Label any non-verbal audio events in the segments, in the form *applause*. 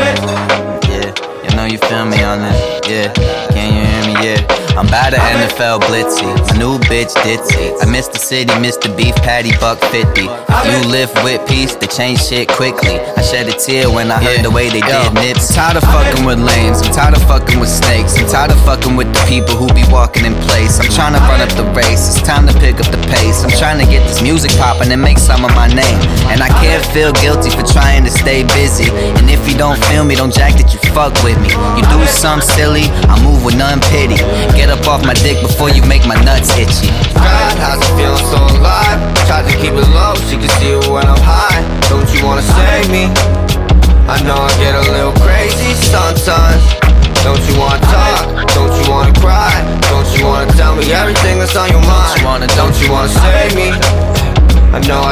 Yeah, you know you feel me on this. Yeah, can you hear me? Yeah. I'm by the NFL blitzy, my new bitch ditzy. I miss the city, miss the beef patty, buck 50. You live with peace, they change shit quickly. I shed a tear when I heard the way they did nips. I'm tired of fucking with lames, I'm tired of fucking with snakes. I'm tired of fucking with the people who be walking in place. I'm trying to run up the race trying to get this music poppin' and make some of my name. And I can't feel guilty for trying to stay busy. And if you don't feel me, don't jack that you fuck with me. You do something silly, I move with none pity. Get up off my dick before you make my nuts itchy. God, how's it feeling so alive? Tried to keep it low, she can see it when I'm high. Don't you wanna save me? That's on your mind? you wanna- Don't you wanna save me? I know I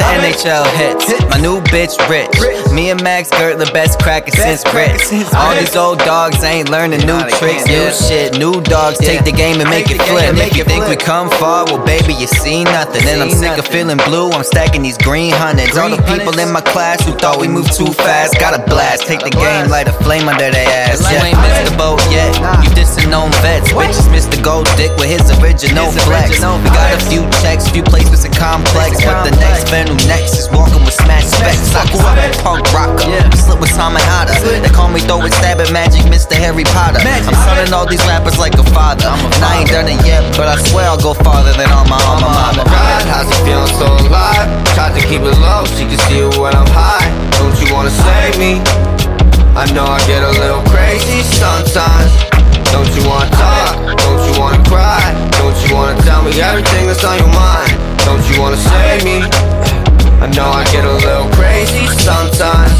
to NHL hits. My new bitch rich. Me and Max Gert the best crackers since Grits. All these old dogs ain't learning new tricks, new shit. New dogs take the game and make it flip. If you think we come far, well baby you see nothing. And I'm sick of feeling blue. I'm stacking these green hundreds. All the people in my class who thought we moved too fast, got a blast. Take the game, light a flame under their ass. You ain't missed the boat yet. You dissing known vets. Bitches missed the gold dick with his original flex. We got a few checks, few placements in complex, but the next Venom next is walking with smash specs. I grew up a punk rocker, slip with Tom and Hada. They call me throw it, stab it, magic, Mr. Harry Potter. I'm selling all these rappers like a father, and I ain't done it yet, but I swear I'll go farther than all my alma mater. God, how's it feeling so alive? Tried to keep it low, she can see it when I'm high. Don't you wanna save me? I know I get a little crazy sometimes. Don't you wanna talk? Don't you wanna cry? Don't you wanna tell me everything that's on your mind? Don't you wanna save me? I know I get a little crazy sometimes.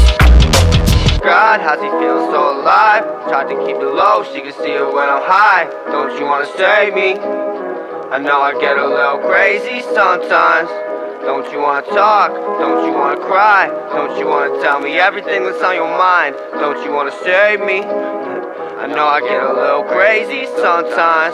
God, how's he feeling so alive? Tried to keep it low, she can see it when I'm high. Don't you wanna save me? I know I get a little crazy sometimes. Don't you wanna talk? Don't you wanna cry? Don't you wanna tell me everything that's on your mind? Don't you wanna save me? *laughs* I know I get a little crazy sometimes.